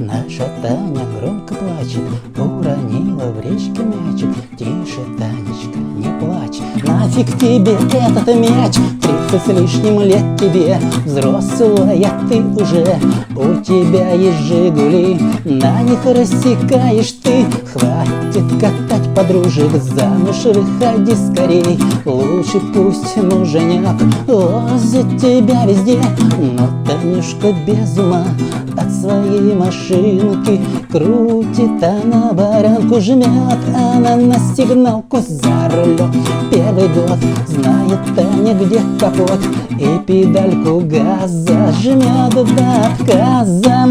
Наша Таня громко плачет, уронила в речке мячик. Тише, Танечка, не плачь, нафиг тебе этот мяч. Тридцать с лишним лет тебе, взрослая ты уже. У тебя есть Жигули, на них рассекаешь ты. Хватит катать подружек, замуж выходи скорей. Лучше пусть муженек возит тебя везде, но Танюшка без ума своей машинки. Крутит она баранку, жмет она на сигналку за рулем Первый год знает Таня, где капот И педальку газа. Жмет до отказа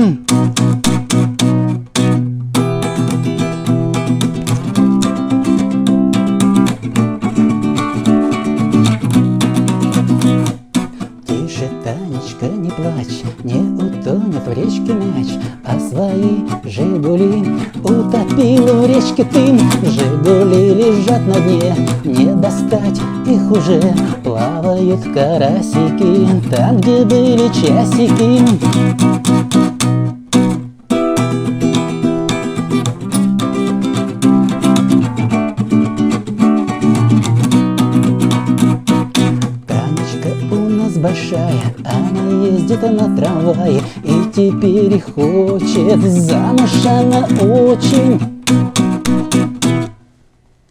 Танечка, не плачь, не утонет в речке мяч, А свои Жигули утопил в речке ты. Жигули лежат на дне, не достать их уже, Плавают карасики там, где были часики. Большая, она ездит на трамвае И теперь хочет замуж она очень